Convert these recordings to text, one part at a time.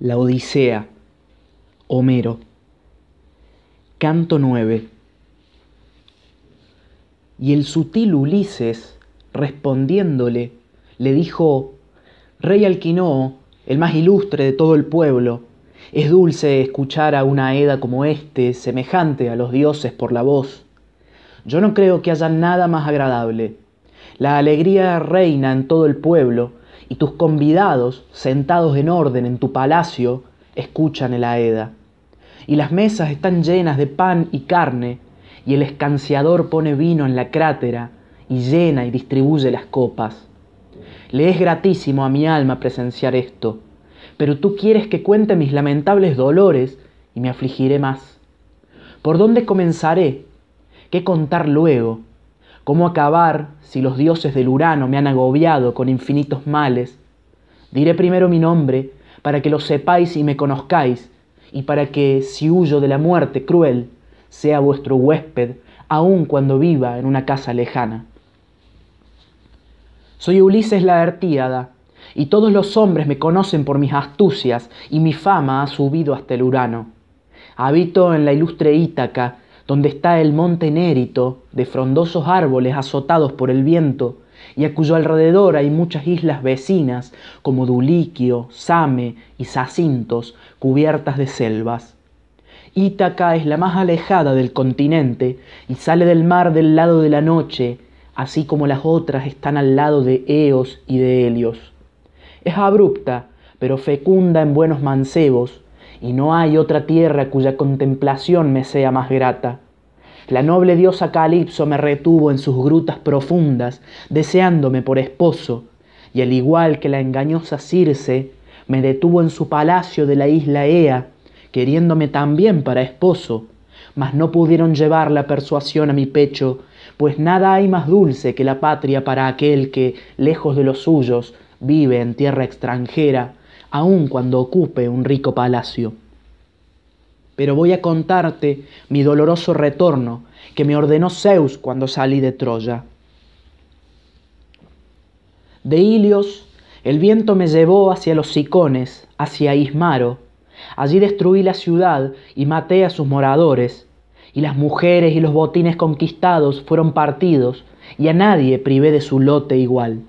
La Odisea. Homero. Canto 9. Y el sutil Ulises, respondiéndole, le dijo, Rey Alquinoo, el más ilustre de todo el pueblo, es dulce escuchar a una Eda como éste, semejante a los dioses por la voz. Yo no creo que haya nada más agradable. La alegría reina en todo el pueblo, y tus convidados, sentados en orden en tu palacio, escuchan el aeda. Y las mesas están llenas de pan y carne, y el escanciador pone vino en la crátera, y llena y distribuye las copas. Le es gratísimo a mi alma presenciar esto, pero tú quieres que cuente mis lamentables dolores, y me afligiré más. ¿Por dónde comenzaré? ¿Qué contar luego? ¿Cómo acabar si los dioses del Urano me han agobiado con infinitos males? Diré primero mi nombre, para que lo sepáis y me conozcáis, y para que, si huyo de la muerte cruel, sea vuestro huésped, aun cuando viva en una casa lejana. Soy Ulises la Artíada, y todos los hombres me conocen por mis astucias, y mi fama ha subido hasta el Urano. Habito en la ilustre Ítaca, donde está el monte Nérito, de frondosos árboles azotados por el viento, y a cuyo alrededor hay muchas islas vecinas, como Duliquio, Same y Sacintos, cubiertas de selvas. Ítaca es la más alejada del continente y sale del mar del lado de la noche, así como las otras están al lado de Eos y de Helios. Es abrupta, pero fecunda en buenos mancebos, y no hay otra tierra cuya contemplación me sea más grata. La noble diosa Calipso me retuvo en sus grutas profundas, deseándome por esposo, y al igual que la engañosa Circe, me detuvo en su palacio de la isla Ea, queriéndome también para esposo, mas no pudieron llevar la persuasión a mi pecho, pues nada hay más dulce que la patria para aquel que, lejos de los suyos, vive en tierra extranjera, aun cuando ocupe un rico palacio. Pero voy a contarte mi doloroso retorno que me ordenó Zeus cuando salí de Troya. De Ilios el viento me llevó hacia los Sicones, hacia Ismaro. Allí destruí la ciudad y maté a sus moradores, y las mujeres y los botines conquistados fueron partidos, y a nadie privé de su lote igual.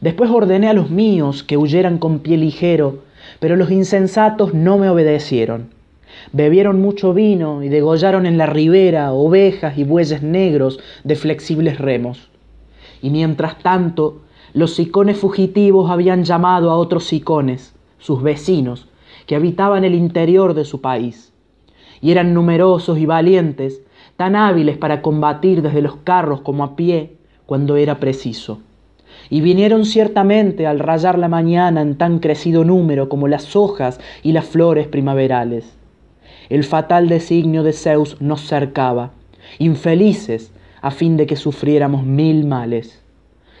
Después ordené a los míos que huyeran con pie ligero, pero los insensatos no me obedecieron. Bebieron mucho vino y degollaron en la ribera ovejas y bueyes negros de flexibles remos. Y mientras tanto, los sicones fugitivos habían llamado a otros sicones, sus vecinos, que habitaban el interior de su país. Y eran numerosos y valientes, tan hábiles para combatir desde los carros como a pie cuando era preciso y vinieron ciertamente al rayar la mañana en tan crecido número como las hojas y las flores primaverales. El fatal designio de Zeus nos cercaba, infelices, a fin de que sufriéramos mil males.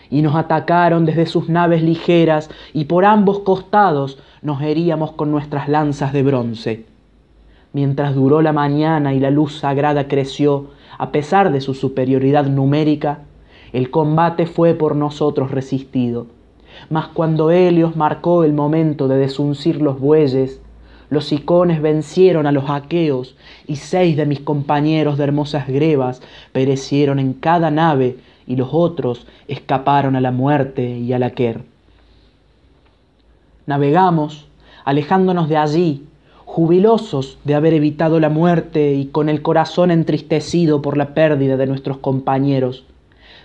Y nos atacaron desde sus naves ligeras y por ambos costados nos heríamos con nuestras lanzas de bronce. Mientras duró la mañana y la luz sagrada creció, a pesar de su superioridad numérica, el combate fue por nosotros resistido. Mas cuando Helios marcó el momento de desuncir los bueyes, los icones vencieron a los aqueos y seis de mis compañeros de hermosas grebas perecieron en cada nave y los otros escaparon a la muerte y al aquer. Navegamos, alejándonos de allí, jubilosos de haber evitado la muerte y con el corazón entristecido por la pérdida de nuestros compañeros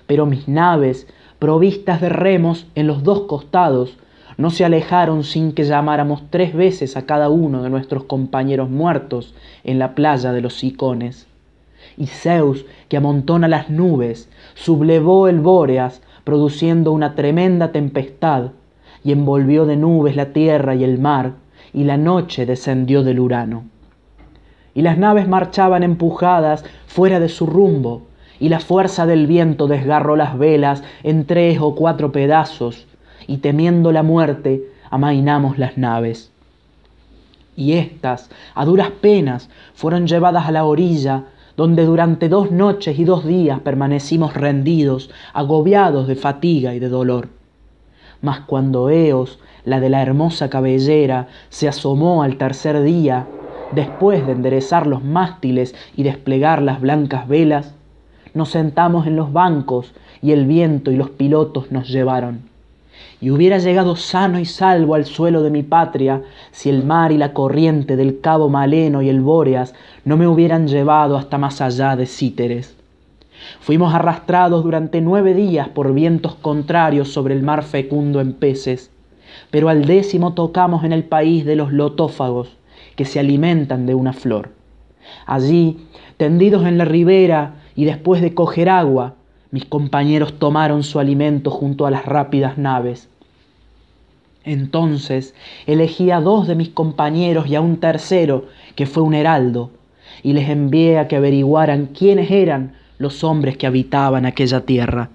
pero mis naves, provistas de remos en los dos costados, no se alejaron sin que llamáramos tres veces a cada uno de nuestros compañeros muertos en la playa de los Sicones. Y Zeus, que amontona las nubes, sublevó el Bóreas, produciendo una tremenda tempestad, y envolvió de nubes la tierra y el mar, y la noche descendió del Urano. Y las naves marchaban empujadas fuera de su rumbo, y la fuerza del viento desgarró las velas en tres o cuatro pedazos, y temiendo la muerte, amainamos las naves. Y éstas, a duras penas, fueron llevadas a la orilla, donde durante dos noches y dos días permanecimos rendidos, agobiados de fatiga y de dolor. mas cuando Eos, la de la hermosa cabellera, se asomó al tercer día, después de enderezar los mástiles y desplegar las blancas velas, nos sentamos en los bancos y el viento y los pilotos nos llevaron. Y hubiera llegado sano y salvo al suelo de mi patria si el mar y la corriente del cabo Maleno y el Bóreas no me hubieran llevado hasta más allá de Cíteres. Fuimos arrastrados durante nueve días por vientos contrarios sobre el mar fecundo en peces, pero al décimo tocamos en el país de los lotófagos, que se alimentan de una flor. Allí, tendidos en la ribera y después de coger agua, mis compañeros tomaron su alimento junto a las rápidas naves. Entonces elegí a dos de mis compañeros y a un tercero, que fue un heraldo, y les envié a que averiguaran quiénes eran los hombres que habitaban aquella tierra.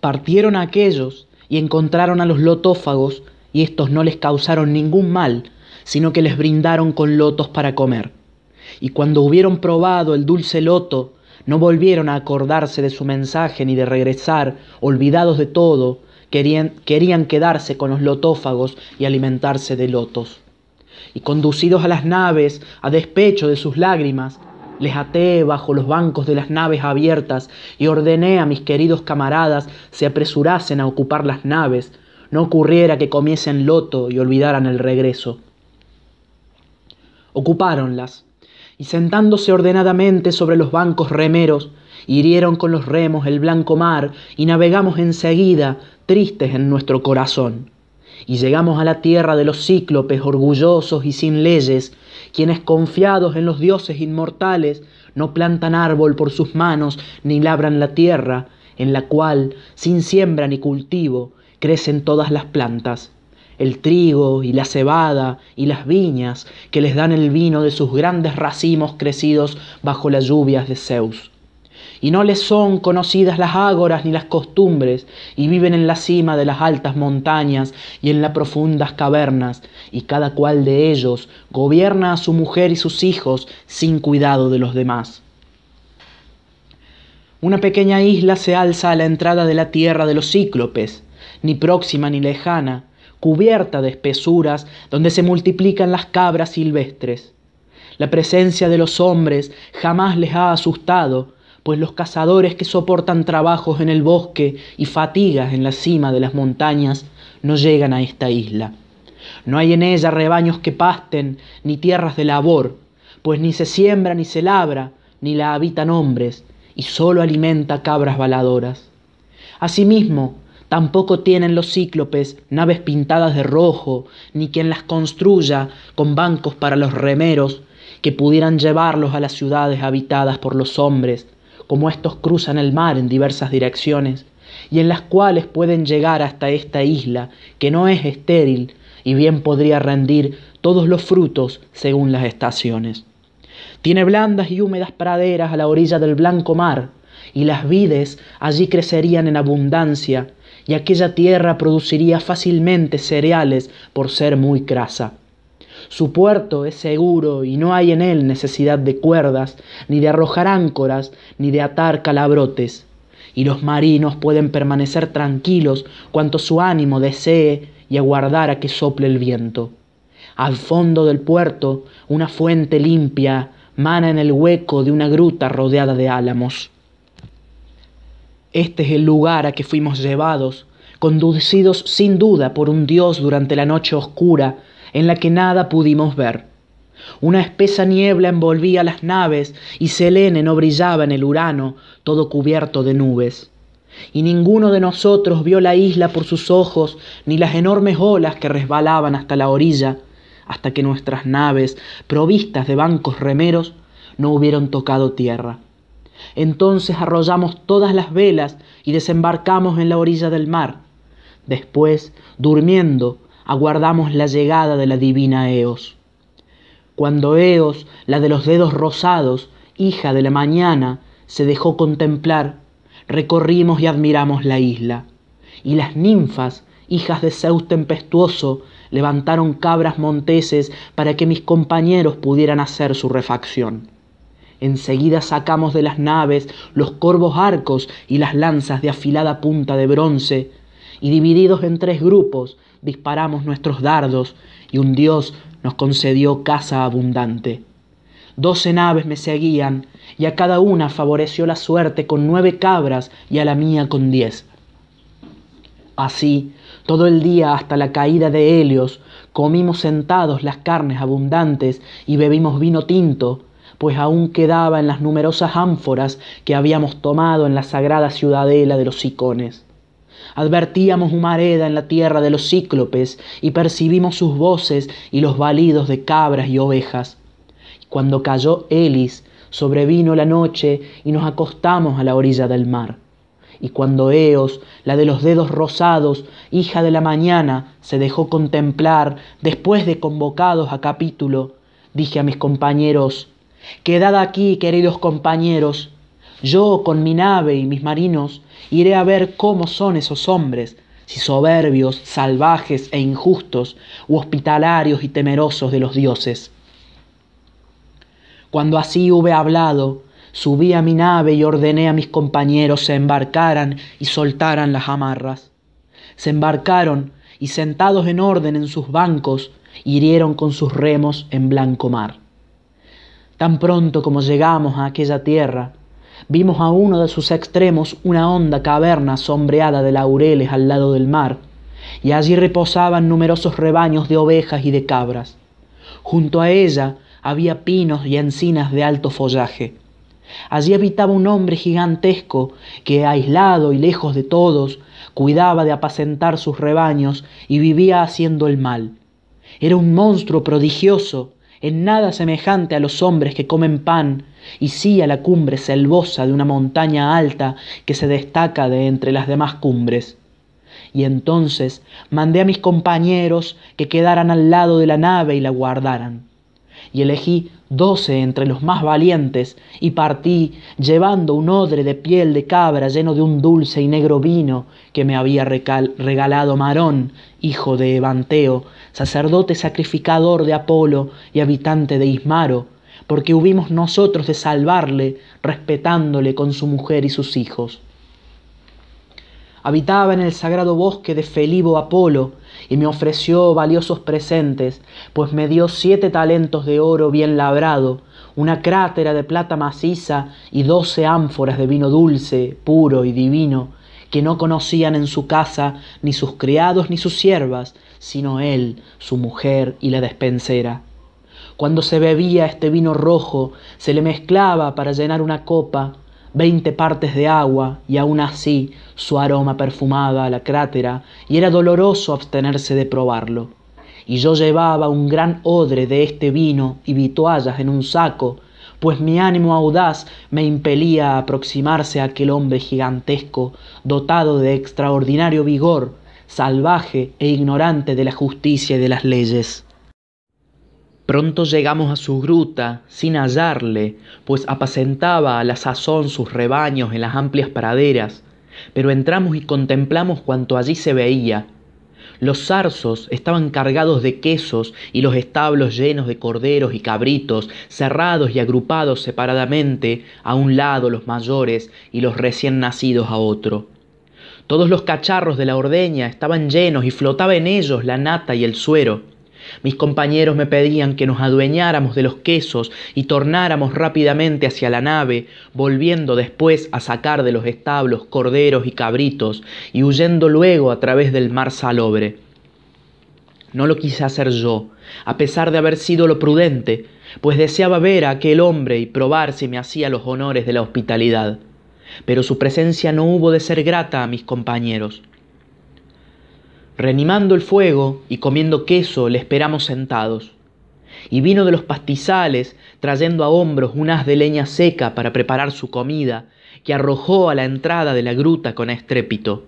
Partieron aquellos y encontraron a los lotófagos, y estos no les causaron ningún mal, sino que les brindaron con lotos para comer. Y cuando hubieron probado el dulce loto, no volvieron a acordarse de su mensaje ni de regresar, olvidados de todo, querían, querían quedarse con los lotófagos y alimentarse de lotos. Y conducidos a las naves, a despecho de sus lágrimas, les até bajo los bancos de las naves abiertas y ordené a mis queridos camaradas se apresurasen a ocupar las naves, no ocurriera que comiesen loto y olvidaran el regreso. Ocupáronlas, y sentándose ordenadamente sobre los bancos remeros, hirieron con los remos el blanco mar y navegamos enseguida, tristes en nuestro corazón. Y llegamos a la tierra de los cíclopes orgullosos y sin leyes, quienes confiados en los dioses inmortales no plantan árbol por sus manos ni labran la tierra, en la cual, sin siembra ni cultivo, crecen todas las plantas, el trigo y la cebada y las viñas que les dan el vino de sus grandes racimos crecidos bajo las lluvias de Zeus y no les son conocidas las ágoras ni las costumbres, y viven en la cima de las altas montañas y en las profundas cavernas, y cada cual de ellos gobierna a su mujer y sus hijos sin cuidado de los demás. Una pequeña isla se alza a la entrada de la tierra de los cíclopes, ni próxima ni lejana, cubierta de espesuras donde se multiplican las cabras silvestres. La presencia de los hombres jamás les ha asustado, pues los cazadores que soportan trabajos en el bosque y fatigas en la cima de las montañas no llegan a esta isla. No hay en ella rebaños que pasten, ni tierras de labor, pues ni se siembra ni se labra, ni la habitan hombres, y sólo alimenta cabras baladoras. Asimismo, tampoco tienen los cíclopes naves pintadas de rojo, ni quien las construya con bancos para los remeros, que pudieran llevarlos a las ciudades habitadas por los hombres, como estos cruzan el mar en diversas direcciones, y en las cuales pueden llegar hasta esta isla, que no es estéril y bien podría rendir todos los frutos según las estaciones. Tiene blandas y húmedas praderas a la orilla del blanco mar, y las vides allí crecerían en abundancia, y aquella tierra produciría fácilmente cereales por ser muy crasa. Su puerto es seguro y no hay en él necesidad de cuerdas, ni de arrojar áncoras, ni de atar calabrotes. Y los marinos pueden permanecer tranquilos cuanto su ánimo desee y aguardar a que sople el viento. Al fondo del puerto, una fuente limpia mana en el hueco de una gruta rodeada de álamos. Este es el lugar a que fuimos llevados, conducidos sin duda por un dios durante la noche oscura en la que nada pudimos ver. Una espesa niebla envolvía las naves y Selene no brillaba en el Urano, todo cubierto de nubes. Y ninguno de nosotros vio la isla por sus ojos, ni las enormes olas que resbalaban hasta la orilla, hasta que nuestras naves, provistas de bancos remeros, no hubieron tocado tierra. Entonces arrollamos todas las velas y desembarcamos en la orilla del mar. Después, durmiendo, aguardamos la llegada de la divina Eos. Cuando Eos, la de los dedos rosados, hija de la mañana, se dejó contemplar, recorrimos y admiramos la isla. Y las ninfas, hijas de Zeus tempestuoso, levantaron cabras monteses para que mis compañeros pudieran hacer su refacción. Enseguida sacamos de las naves los corvos arcos y las lanzas de afilada punta de bronce, y divididos en tres grupos disparamos nuestros dardos y un dios nos concedió casa abundante. Doce naves me seguían y a cada una favoreció la suerte con nueve cabras y a la mía con diez. Así, todo el día hasta la caída de Helios, comimos sentados las carnes abundantes y bebimos vino tinto, pues aún quedaba en las numerosas ánforas que habíamos tomado en la sagrada ciudadela de los Sicones. Advertíamos humareda en la tierra de los cíclopes y percibimos sus voces y los balidos de cabras y ovejas. Cuando cayó Elis, sobrevino la noche y nos acostamos a la orilla del mar. Y cuando Eos, la de los dedos rosados, hija de la mañana, se dejó contemplar después de convocados a capítulo, dije a mis compañeros, Quedad aquí, queridos compañeros, yo con mi nave y mis marinos iré a ver cómo son esos hombres, si soberbios, salvajes e injustos, u hospitalarios y temerosos de los dioses. Cuando así hube hablado, subí a mi nave y ordené a mis compañeros se embarcaran y soltaran las amarras. Se embarcaron y sentados en orden en sus bancos, hirieron con sus remos en blanco mar. Tan pronto como llegamos a aquella tierra, vimos a uno de sus extremos una honda caverna sombreada de laureles al lado del mar, y allí reposaban numerosos rebaños de ovejas y de cabras. Junto a ella había pinos y encinas de alto follaje. Allí habitaba un hombre gigantesco que, aislado y lejos de todos, cuidaba de apacentar sus rebaños y vivía haciendo el mal. Era un monstruo prodigioso, en nada semejante a los hombres que comen pan, y sí a la cumbre selvosa de una montaña alta que se destaca de entre las demás cumbres. Y entonces mandé a mis compañeros que quedaran al lado de la nave y la guardaran y elegí doce entre los más valientes, y partí llevando un odre de piel de cabra lleno de un dulce y negro vino que me había regalado Marón, hijo de Evanteo, sacerdote sacrificador de Apolo y habitante de Ismaro, porque hubimos nosotros de salvarle, respetándole con su mujer y sus hijos. Habitaba en el sagrado bosque de Felibo Apolo, y me ofreció valiosos presentes, pues me dio siete talentos de oro bien labrado, una crátera de plata maciza y doce ánforas de vino dulce, puro y divino, que no conocían en su casa ni sus criados ni sus siervas, sino él, su mujer y la despensera. Cuando se bebía este vino rojo, se le mezclaba para llenar una copa veinte partes de agua y aún así su aroma perfumaba la crátera y era doloroso abstenerse de probarlo. Y yo llevaba un gran odre de este vino y vituallas en un saco, pues mi ánimo audaz me impelía a aproximarse a aquel hombre gigantesco, dotado de extraordinario vigor, salvaje e ignorante de la justicia y de las leyes. Pronto llegamos a su gruta sin hallarle, pues apacentaba a la sazón sus rebaños en las amplias praderas, pero entramos y contemplamos cuanto allí se veía. Los zarzos estaban cargados de quesos y los establos llenos de corderos y cabritos, cerrados y agrupados separadamente, a un lado los mayores y los recién nacidos a otro. Todos los cacharros de la ordeña estaban llenos y flotaba en ellos la nata y el suero. Mis compañeros me pedían que nos adueñáramos de los quesos y tornáramos rápidamente hacia la nave, volviendo después a sacar de los establos corderos y cabritos y huyendo luego a través del mar salobre. No lo quise hacer yo, a pesar de haber sido lo prudente, pues deseaba ver a aquel hombre y probar si me hacía los honores de la hospitalidad. Pero su presencia no hubo de ser grata a mis compañeros. Reanimando el fuego y comiendo queso le esperamos sentados. Y vino de los pastizales, trayendo a hombros un haz de leña seca para preparar su comida, que arrojó a la entrada de la gruta con estrépito.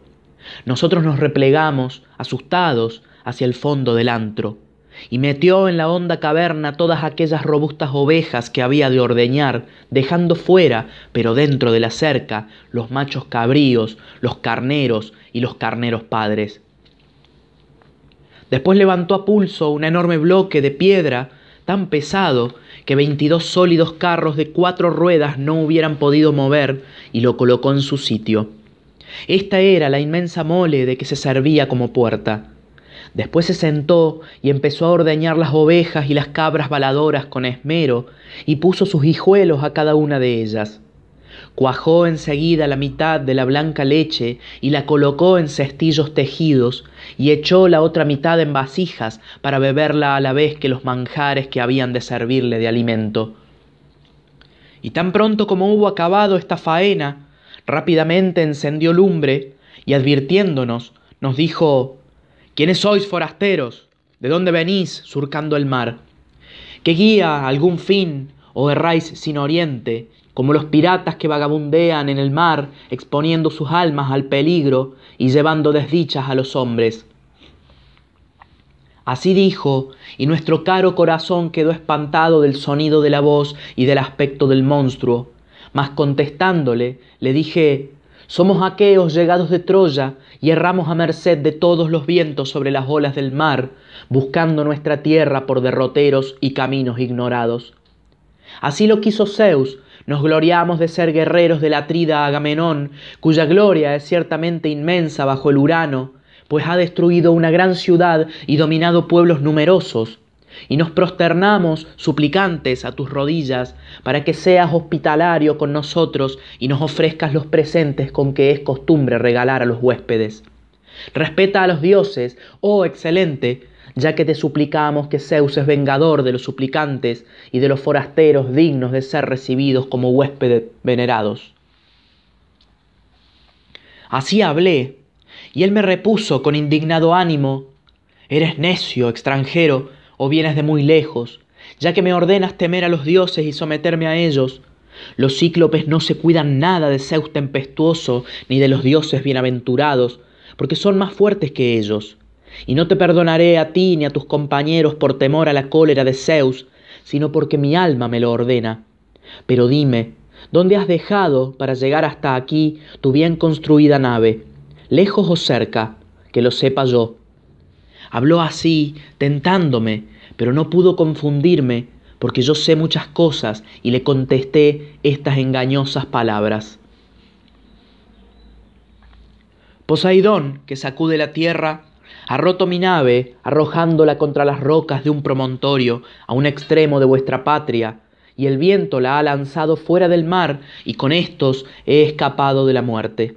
Nosotros nos replegamos, asustados, hacia el fondo del antro, y metió en la honda caverna todas aquellas robustas ovejas que había de ordeñar, dejando fuera, pero dentro de la cerca, los machos cabríos, los carneros y los carneros padres. Después levantó a pulso un enorme bloque de piedra tan pesado que veintidós sólidos carros de cuatro ruedas no hubieran podido mover y lo colocó en su sitio. Esta era la inmensa mole de que se servía como puerta. Después se sentó y empezó a ordeñar las ovejas y las cabras baladoras con esmero y puso sus hijuelos a cada una de ellas. Cuajó enseguida la mitad de la blanca leche y la colocó en cestillos tejidos y echó la otra mitad en vasijas para beberla a la vez que los manjares que habían de servirle de alimento. Y tan pronto como hubo acabado esta faena, rápidamente encendió lumbre y advirtiéndonos, nos dijo, ¿Quiénes sois forasteros? ¿De dónde venís surcando el mar? ¿Qué guía algún fin o erráis sin oriente, como los piratas que vagabundean en el mar, exponiendo sus almas al peligro y llevando desdichas a los hombres? Así dijo, y nuestro caro corazón quedó espantado del sonido de la voz y del aspecto del monstruo. Mas contestándole, le dije, somos aqueos llegados de Troya y erramos a merced de todos los vientos sobre las olas del mar, buscando nuestra tierra por derroteros y caminos ignorados. Así lo quiso Zeus, nos gloriamos de ser guerreros del atrida Agamenón, cuya gloria es ciertamente inmensa bajo el Urano, pues ha destruido una gran ciudad y dominado pueblos numerosos, y nos prosternamos suplicantes a tus rodillas para que seas hospitalario con nosotros y nos ofrezcas los presentes con que es costumbre regalar a los huéspedes. Respeta a los dioses, oh excelente, ya que te suplicamos que Zeus es vengador de los suplicantes y de los forasteros dignos de ser recibidos como huéspedes venerados. Así hablé, y él me repuso con indignado ánimo, Eres necio, extranjero, o vienes de muy lejos, ya que me ordenas temer a los dioses y someterme a ellos. Los cíclopes no se cuidan nada de Zeus tempestuoso ni de los dioses bienaventurados, porque son más fuertes que ellos. Y no te perdonaré a ti ni a tus compañeros por temor a la cólera de Zeus, sino porque mi alma me lo ordena. Pero dime, ¿dónde has dejado para llegar hasta aquí tu bien construida nave? ¿Lejos o cerca? Que lo sepa yo. Habló así, tentándome, pero no pudo confundirme, porque yo sé muchas cosas, y le contesté estas engañosas palabras. Poseidón, que sacude la tierra, ha roto mi nave, arrojándola contra las rocas de un promontorio, a un extremo de vuestra patria, y el viento la ha lanzado fuera del mar, y con estos he escapado de la muerte.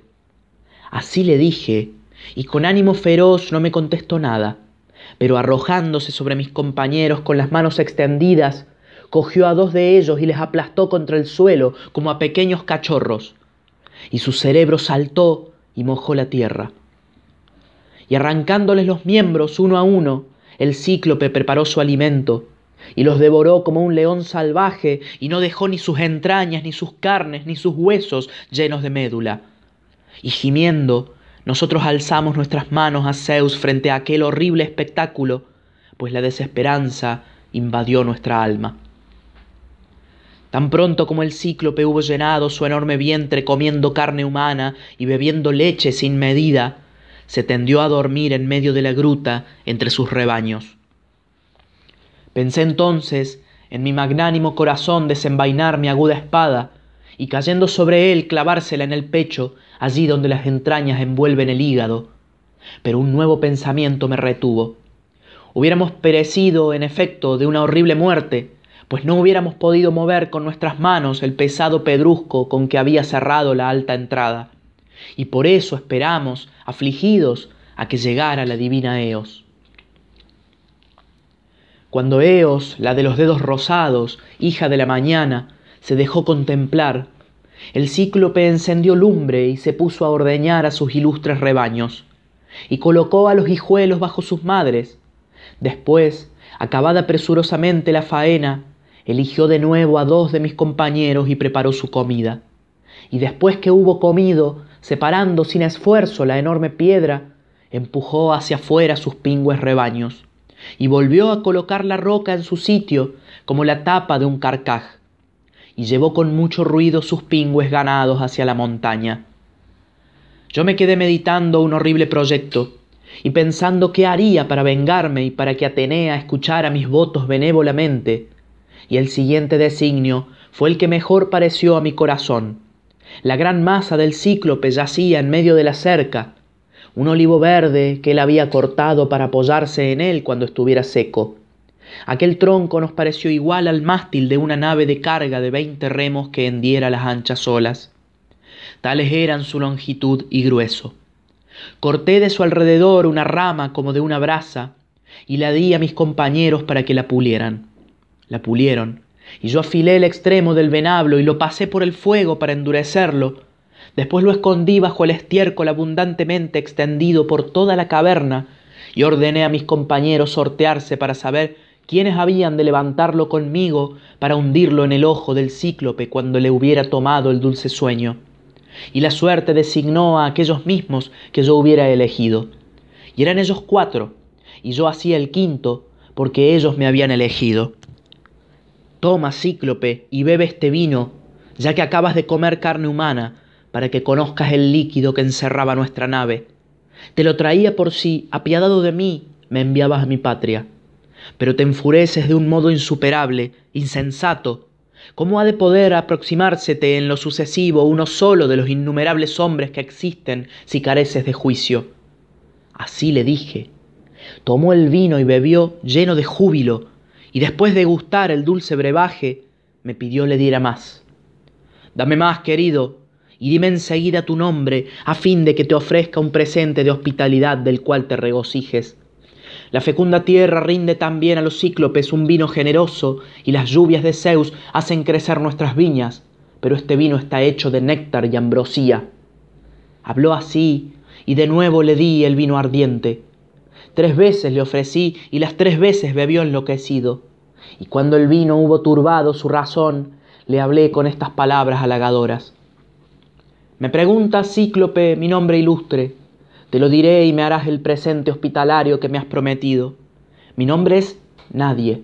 Así le dije, y con ánimo feroz no me contestó nada, pero arrojándose sobre mis compañeros con las manos extendidas, cogió a dos de ellos y les aplastó contra el suelo como a pequeños cachorros, y su cerebro saltó y mojó la tierra. Y arrancándoles los miembros uno a uno, el cíclope preparó su alimento, y los devoró como un león salvaje, y no dejó ni sus entrañas, ni sus carnes, ni sus huesos llenos de médula. Y gimiendo, nosotros alzamos nuestras manos a Zeus frente a aquel horrible espectáculo, pues la desesperanza invadió nuestra alma. Tan pronto como el cíclope hubo llenado su enorme vientre comiendo carne humana y bebiendo leche sin medida, se tendió a dormir en medio de la gruta entre sus rebaños. Pensé entonces en mi magnánimo corazón desenvainar mi aguda espada y cayendo sobre él clavársela en el pecho, allí donde las entrañas envuelven el hígado. Pero un nuevo pensamiento me retuvo. Hubiéramos perecido, en efecto, de una horrible muerte, pues no hubiéramos podido mover con nuestras manos el pesado pedrusco con que había cerrado la alta entrada. Y por eso esperamos, afligidos, a que llegara la divina Eos. Cuando Eos, la de los dedos rosados, hija de la mañana, se dejó contemplar, el cíclope encendió lumbre y se puso a ordeñar a sus ilustres rebaños, y colocó a los hijuelos bajo sus madres. Después, acabada presurosamente la faena, eligió de nuevo a dos de mis compañeros y preparó su comida. Y después que hubo comido, separando sin esfuerzo la enorme piedra, empujó hacia afuera sus pingües rebaños, y volvió a colocar la roca en su sitio como la tapa de un carcaj y llevó con mucho ruido sus pingües ganados hacia la montaña. Yo me quedé meditando un horrible proyecto y pensando qué haría para vengarme y para que Atenea escuchara mis votos benévolamente, y el siguiente designio fue el que mejor pareció a mi corazón, La gran masa del cíclope yacía en medio de la cerca, un olivo verde que él había cortado para apoyarse en él cuando estuviera seco. Aquel tronco nos pareció igual al mástil de una nave de carga de veinte remos que hendiera las anchas olas. Tales eran su longitud y grueso. Corté de su alrededor una rama como de una brasa y la di a mis compañeros para que la pulieran. La pulieron, y yo afilé el extremo del venablo y lo pasé por el fuego para endurecerlo. Después lo escondí bajo el estiércol abundantemente extendido por toda la caverna y ordené a mis compañeros sortearse para saber quiénes habían de levantarlo conmigo para hundirlo en el ojo del cíclope cuando le hubiera tomado el dulce sueño. Y la suerte designó a aquellos mismos que yo hubiera elegido. Y eran ellos cuatro, y yo hacía el quinto, porque ellos me habían elegido. Toma, cíclope, y bebe este vino, ya que acabas de comer carne humana, para que conozcas el líquido que encerraba nuestra nave. Te lo traía por si, apiadado de mí, me enviabas a mi patria. Pero te enfureces de un modo insuperable, insensato. ¿Cómo ha de poder aproximársete en lo sucesivo uno solo de los innumerables hombres que existen si careces de juicio? Así le dije. Tomó el vino y bebió lleno de júbilo, y después de gustar el dulce brebaje, me pidió le diera más. Dame más, querido, y dime enseguida tu nombre, a fin de que te ofrezca un presente de hospitalidad del cual te regocijes. La fecunda tierra rinde también a los cíclopes un vino generoso, y las lluvias de Zeus hacen crecer nuestras viñas, pero este vino está hecho de néctar y ambrosía. Habló así, y de nuevo le di el vino ardiente, Tres veces le ofrecí y las tres veces bebió enloquecido. Y cuando el vino hubo turbado su razón, le hablé con estas palabras halagadoras. Me pregunta, Cíclope, mi nombre ilustre. Te lo diré y me harás el presente hospitalario que me has prometido. Mi nombre es Nadie.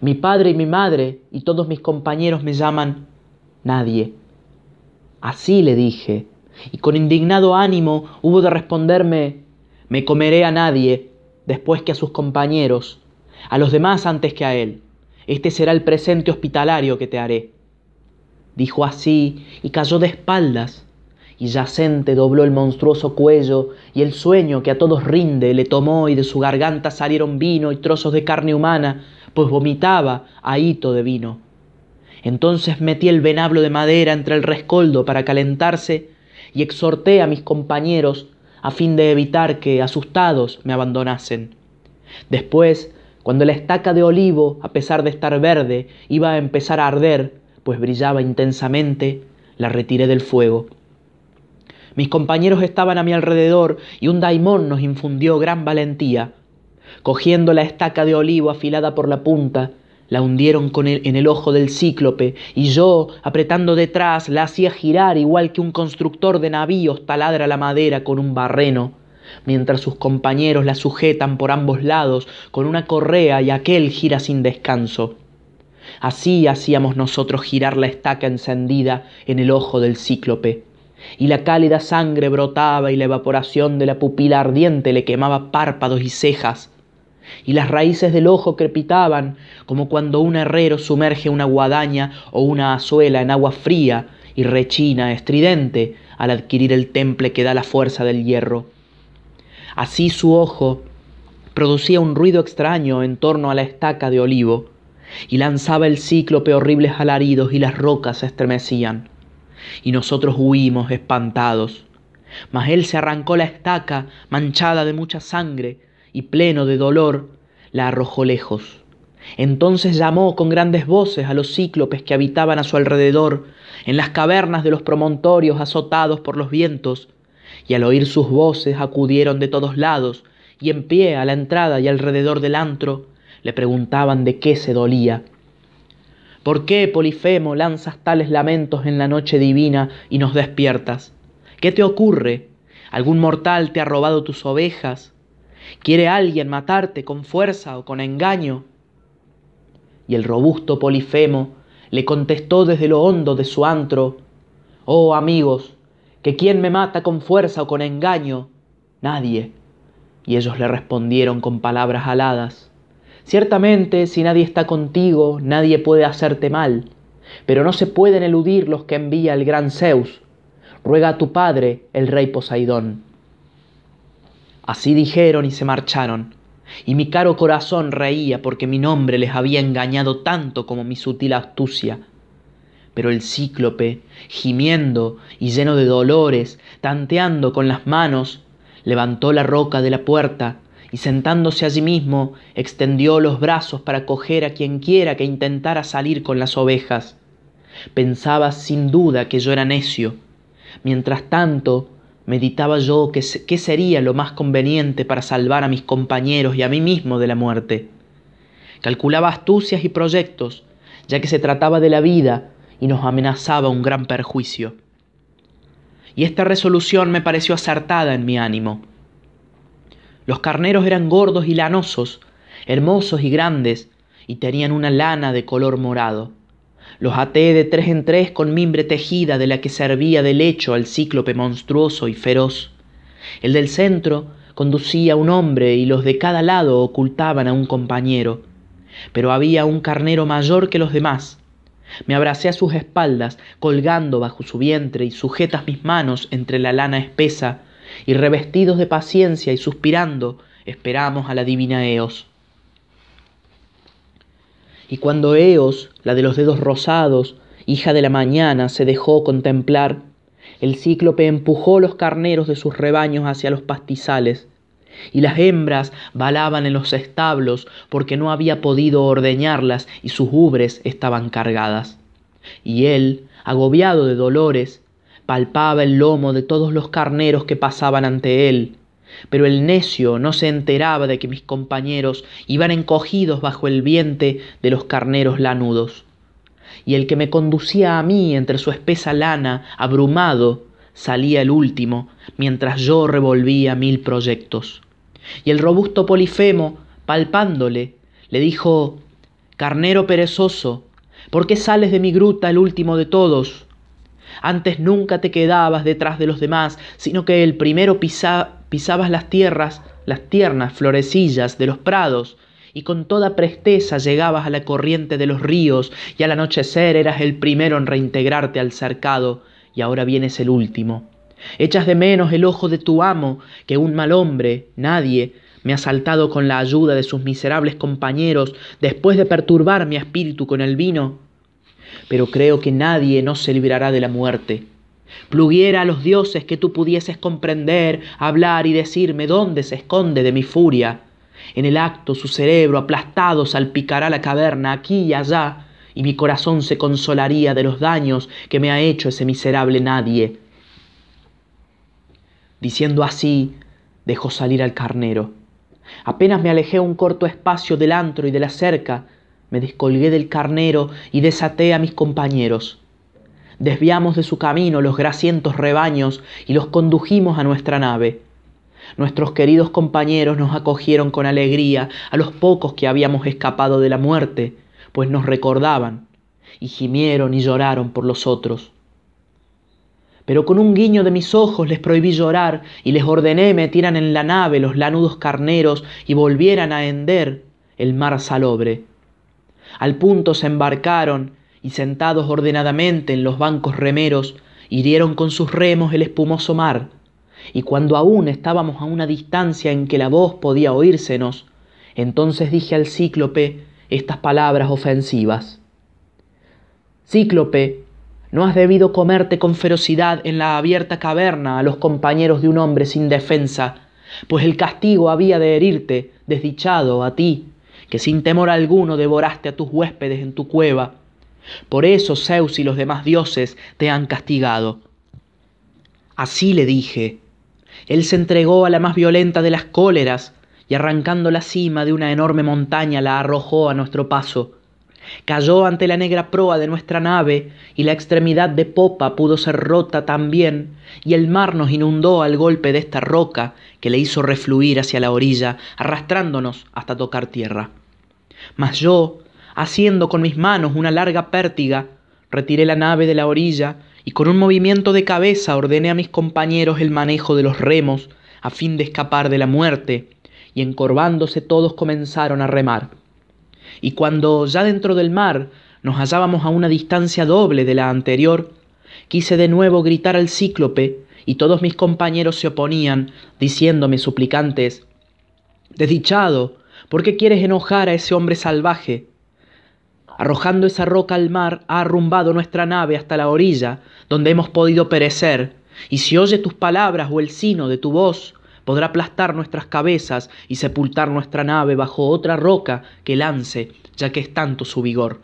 Mi padre y mi madre y todos mis compañeros me llaman Nadie. Así le dije, y con indignado ánimo hubo de responderme, me comeré a nadie, después que a sus compañeros, a los demás antes que a él. Este será el presente hospitalario que te haré. Dijo así y cayó de espaldas, y yacente dobló el monstruoso cuello, y el sueño que a todos rinde le tomó, y de su garganta salieron vino y trozos de carne humana, pues vomitaba ahito de vino. Entonces metí el venablo de madera entre el rescoldo para calentarse, y exhorté a mis compañeros a fin de evitar que, asustados, me abandonasen. Después, cuando la estaca de olivo, a pesar de estar verde, iba a empezar a arder, pues brillaba intensamente, la retiré del fuego. Mis compañeros estaban a mi alrededor y un daimón nos infundió gran valentía. Cogiendo la estaca de olivo afilada por la punta, la hundieron con en el ojo del cíclope, y yo, apretando detrás, la hacía girar igual que un constructor de navíos taladra la madera con un barreno, mientras sus compañeros la sujetan por ambos lados con una correa y aquel gira sin descanso. Así hacíamos nosotros girar la estaca encendida en el ojo del cíclope, y la cálida sangre brotaba y la evaporación de la pupila ardiente le quemaba párpados y cejas, y las raíces del ojo crepitaban como cuando un herrero sumerge una guadaña o una azuela en agua fría y rechina estridente al adquirir el temple que da la fuerza del hierro. Así su ojo producía un ruido extraño en torno a la estaca de olivo, y lanzaba el cíclope horribles alaridos y las rocas se estremecían. Y nosotros huimos espantados. Mas él se arrancó la estaca manchada de mucha sangre, y pleno de dolor, la arrojó lejos. Entonces llamó con grandes voces a los cíclopes que habitaban a su alrededor, en las cavernas de los promontorios azotados por los vientos, y al oír sus voces acudieron de todos lados, y en pie a la entrada y alrededor del antro, le preguntaban de qué se dolía. ¿Por qué, Polifemo, lanzas tales lamentos en la noche divina y nos despiertas? ¿Qué te ocurre? ¿Algún mortal te ha robado tus ovejas? ¿Quiere alguien matarte con fuerza o con engaño? Y el robusto Polifemo le contestó desde lo hondo de su antro, Oh amigos, que quién me mata con fuerza o con engaño, nadie. Y ellos le respondieron con palabras aladas, Ciertamente, si nadie está contigo, nadie puede hacerte mal, pero no se pueden eludir los que envía el gran Zeus, ruega a tu padre, el rey Poseidón. Así dijeron y se marcharon, y mi caro corazón reía porque mi nombre les había engañado tanto como mi sutil astucia. Pero el cíclope, gimiendo y lleno de dolores, tanteando con las manos, levantó la roca de la puerta y sentándose allí mismo, extendió los brazos para coger a quien quiera que intentara salir con las ovejas. Pensaba sin duda que yo era necio. Mientras tanto, meditaba yo qué sería lo más conveniente para salvar a mis compañeros y a mí mismo de la muerte. Calculaba astucias y proyectos, ya que se trataba de la vida y nos amenazaba un gran perjuicio. Y esta resolución me pareció acertada en mi ánimo. Los carneros eran gordos y lanosos, hermosos y grandes, y tenían una lana de color morado. Los até de tres en tres con mimbre tejida de la que servía de lecho al cíclope monstruoso y feroz. El del centro conducía a un hombre y los de cada lado ocultaban a un compañero. Pero había un carnero mayor que los demás. Me abracé a sus espaldas, colgando bajo su vientre y sujetas mis manos entre la lana espesa, y revestidos de paciencia y suspirando, esperamos a la divina Eos. Y cuando Eos, la de los dedos rosados, hija de la mañana, se dejó contemplar, el cíclope empujó los carneros de sus rebaños hacia los pastizales, y las hembras balaban en los establos porque no había podido ordeñarlas y sus ubres estaban cargadas. Y él, agobiado de dolores, palpaba el lomo de todos los carneros que pasaban ante él, pero el necio no se enteraba de que mis compañeros iban encogidos bajo el viente de los carneros lanudos. Y el que me conducía a mí entre su espesa lana, abrumado, salía el último, mientras yo revolvía mil proyectos. Y el robusto Polifemo, palpándole, le dijo Carnero perezoso, ¿por qué sales de mi gruta el último de todos? Antes nunca te quedabas detrás de los demás, sino que el primero pisabas las tierras, las tiernas florecillas de los prados, y con toda presteza llegabas a la corriente de los ríos, y al anochecer eras el primero en reintegrarte al cercado, y ahora vienes el último. Echas de menos el ojo de tu amo, que un mal hombre, nadie, me ha saltado con la ayuda de sus miserables compañeros después de perturbar mi espíritu con el vino pero creo que nadie no se librará de la muerte. Pluguiera a los dioses que tú pudieses comprender, hablar y decirme dónde se esconde de mi furia. En el acto su cerebro aplastado salpicará la caverna aquí y allá, y mi corazón se consolaría de los daños que me ha hecho ese miserable nadie. Diciendo así, dejó salir al carnero. Apenas me alejé un corto espacio del antro y de la cerca, me descolgué del carnero y desaté a mis compañeros. Desviamos de su camino los grasientos rebaños y los condujimos a nuestra nave. Nuestros queridos compañeros nos acogieron con alegría a los pocos que habíamos escapado de la muerte, pues nos recordaban, y gimieron y lloraron por los otros. Pero con un guiño de mis ojos les prohibí llorar y les ordené metieran en la nave los lanudos carneros y volvieran a hender el mar salobre. Al punto se embarcaron y sentados ordenadamente en los bancos remeros, hirieron con sus remos el espumoso mar, y cuando aún estábamos a una distancia en que la voz podía oírsenos, entonces dije al cíclope estas palabras ofensivas. Cíclope, no has debido comerte con ferocidad en la abierta caverna a los compañeros de un hombre sin defensa, pues el castigo había de herirte, desdichado, a ti, que sin temor alguno devoraste a tus huéspedes en tu cueva. Por eso Zeus y los demás dioses te han castigado. Así le dije. Él se entregó a la más violenta de las cóleras y arrancando la cima de una enorme montaña la arrojó a nuestro paso. Cayó ante la negra proa de nuestra nave y la extremidad de popa pudo ser rota también, y el mar nos inundó al golpe de esta roca que le hizo refluir hacia la orilla, arrastrándonos hasta tocar tierra. Mas yo, haciendo con mis manos una larga pértiga, retiré la nave de la orilla y con un movimiento de cabeza ordené a mis compañeros el manejo de los remos a fin de escapar de la muerte, y encorvándose todos comenzaron a remar. Y cuando ya dentro del mar nos hallábamos a una distancia doble de la anterior, Quise de nuevo gritar al cíclope, y todos mis compañeros se oponían, diciéndome suplicantes, Desdichado, ¿por qué quieres enojar a ese hombre salvaje? Arrojando esa roca al mar, ha arrumbado nuestra nave hasta la orilla, donde hemos podido perecer, y si oye tus palabras o el sino de tu voz, podrá aplastar nuestras cabezas y sepultar nuestra nave bajo otra roca que lance, ya que es tanto su vigor.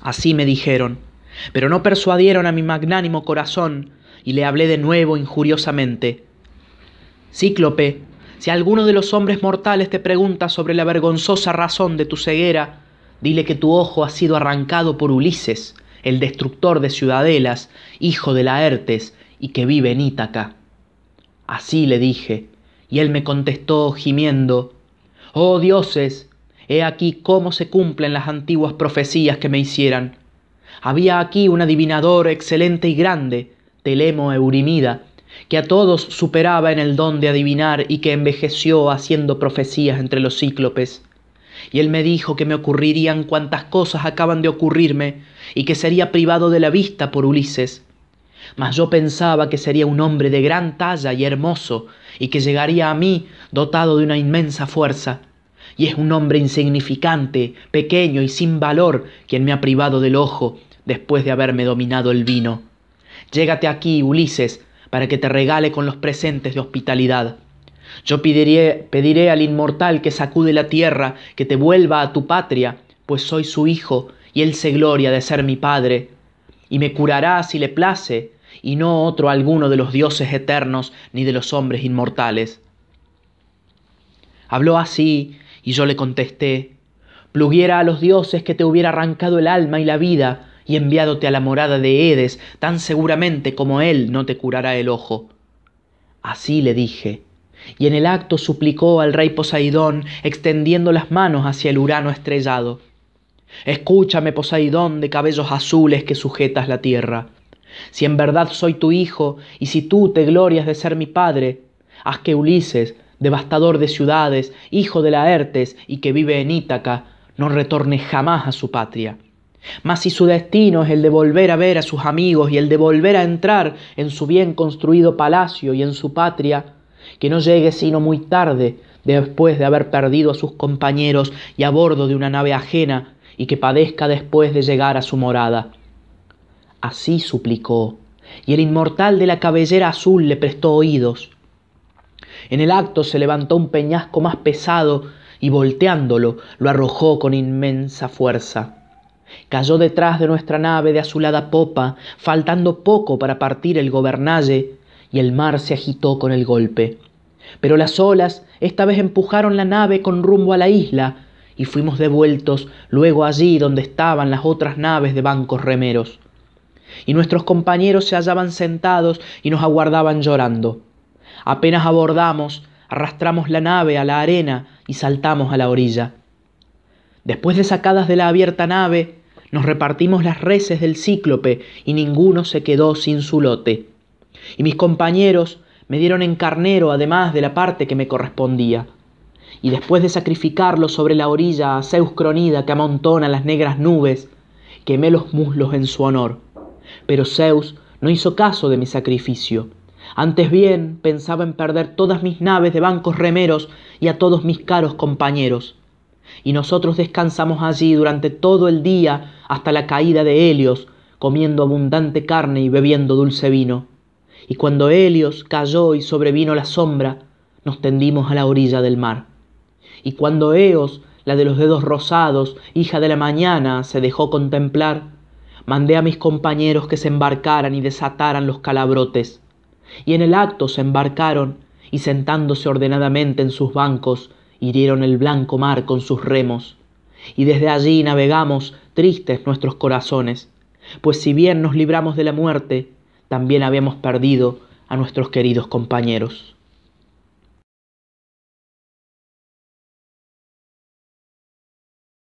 Así me dijeron, pero no persuadieron a mi magnánimo corazón, y le hablé de nuevo injuriosamente. Cíclope, si alguno de los hombres mortales te pregunta sobre la vergonzosa razón de tu ceguera, dile que tu ojo ha sido arrancado por Ulises, el destructor de ciudadelas, hijo de Laertes, y que vive en Ítaca. Así le dije, y él me contestó gimiendo, Oh dioses, he aquí cómo se cumplen las antiguas profecías que me hicieran. Había aquí un adivinador excelente y grande, Telemo Eurimida, que a todos superaba en el don de adivinar y que envejeció haciendo profecías entre los cíclopes. Y él me dijo que me ocurrirían cuantas cosas acaban de ocurrirme y que sería privado de la vista por Ulises. Mas yo pensaba que sería un hombre de gran talla y hermoso y que llegaría a mí dotado de una inmensa fuerza. Y es un hombre insignificante, pequeño y sin valor quien me ha privado del ojo después de haberme dominado el vino. Llégate aquí, Ulises, para que te regale con los presentes de hospitalidad. Yo pediré, pediré al inmortal que sacude la tierra que te vuelva a tu patria, pues soy su hijo y él se gloria de ser mi padre, y me curará si le place, y no otro alguno de los dioses eternos ni de los hombres inmortales. Habló así, y yo le contesté, pluguiera a los dioses que te hubiera arrancado el alma y la vida, y enviádote a la morada de Edes, tan seguramente como él no te curará el ojo. Así le dije, y en el acto suplicó al rey Poseidón, extendiendo las manos hacia el Urano estrellado. Escúchame, Poseidón, de cabellos azules que sujetas la tierra. Si en verdad soy tu hijo, y si tú te glorias de ser mi padre, haz que Ulises, devastador de ciudades, hijo de Laertes y que vive en Ítaca, no retorne jamás a su patria. Mas si su destino es el de volver a ver a sus amigos y el de volver a entrar en su bien construido palacio y en su patria, que no llegue sino muy tarde, después de haber perdido a sus compañeros y a bordo de una nave ajena, y que padezca después de llegar a su morada. Así suplicó, y el inmortal de la cabellera azul le prestó oídos. En el acto se levantó un peñasco más pesado y volteándolo lo arrojó con inmensa fuerza. Cayó detrás de nuestra nave de azulada popa, faltando poco para partir el gobernalle, y el mar se agitó con el golpe. Pero las olas esta vez empujaron la nave con rumbo a la isla, y fuimos devueltos luego allí donde estaban las otras naves de bancos remeros. Y nuestros compañeros se hallaban sentados y nos aguardaban llorando. Apenas abordamos, arrastramos la nave a la arena y saltamos a la orilla. Después de sacadas de la abierta nave, nos repartimos las reses del cíclope y ninguno se quedó sin su lote. Y mis compañeros me dieron en carnero además de la parte que me correspondía. Y después de sacrificarlo sobre la orilla a Zeus Cronida que amontona las negras nubes, quemé los muslos en su honor. Pero Zeus no hizo caso de mi sacrificio. Antes bien pensaba en perder todas mis naves de bancos remeros y a todos mis caros compañeros y nosotros descansamos allí durante todo el día hasta la caída de Helios, comiendo abundante carne y bebiendo dulce vino. Y cuando Helios cayó y sobrevino la sombra, nos tendimos a la orilla del mar. Y cuando Eos, la de los dedos rosados, hija de la mañana, se dejó contemplar, mandé a mis compañeros que se embarcaran y desataran los calabrotes. Y en el acto se embarcaron, y sentándose ordenadamente en sus bancos, hirieron el blanco mar con sus remos, y desde allí navegamos tristes nuestros corazones, pues si bien nos libramos de la muerte, también habíamos perdido a nuestros queridos compañeros.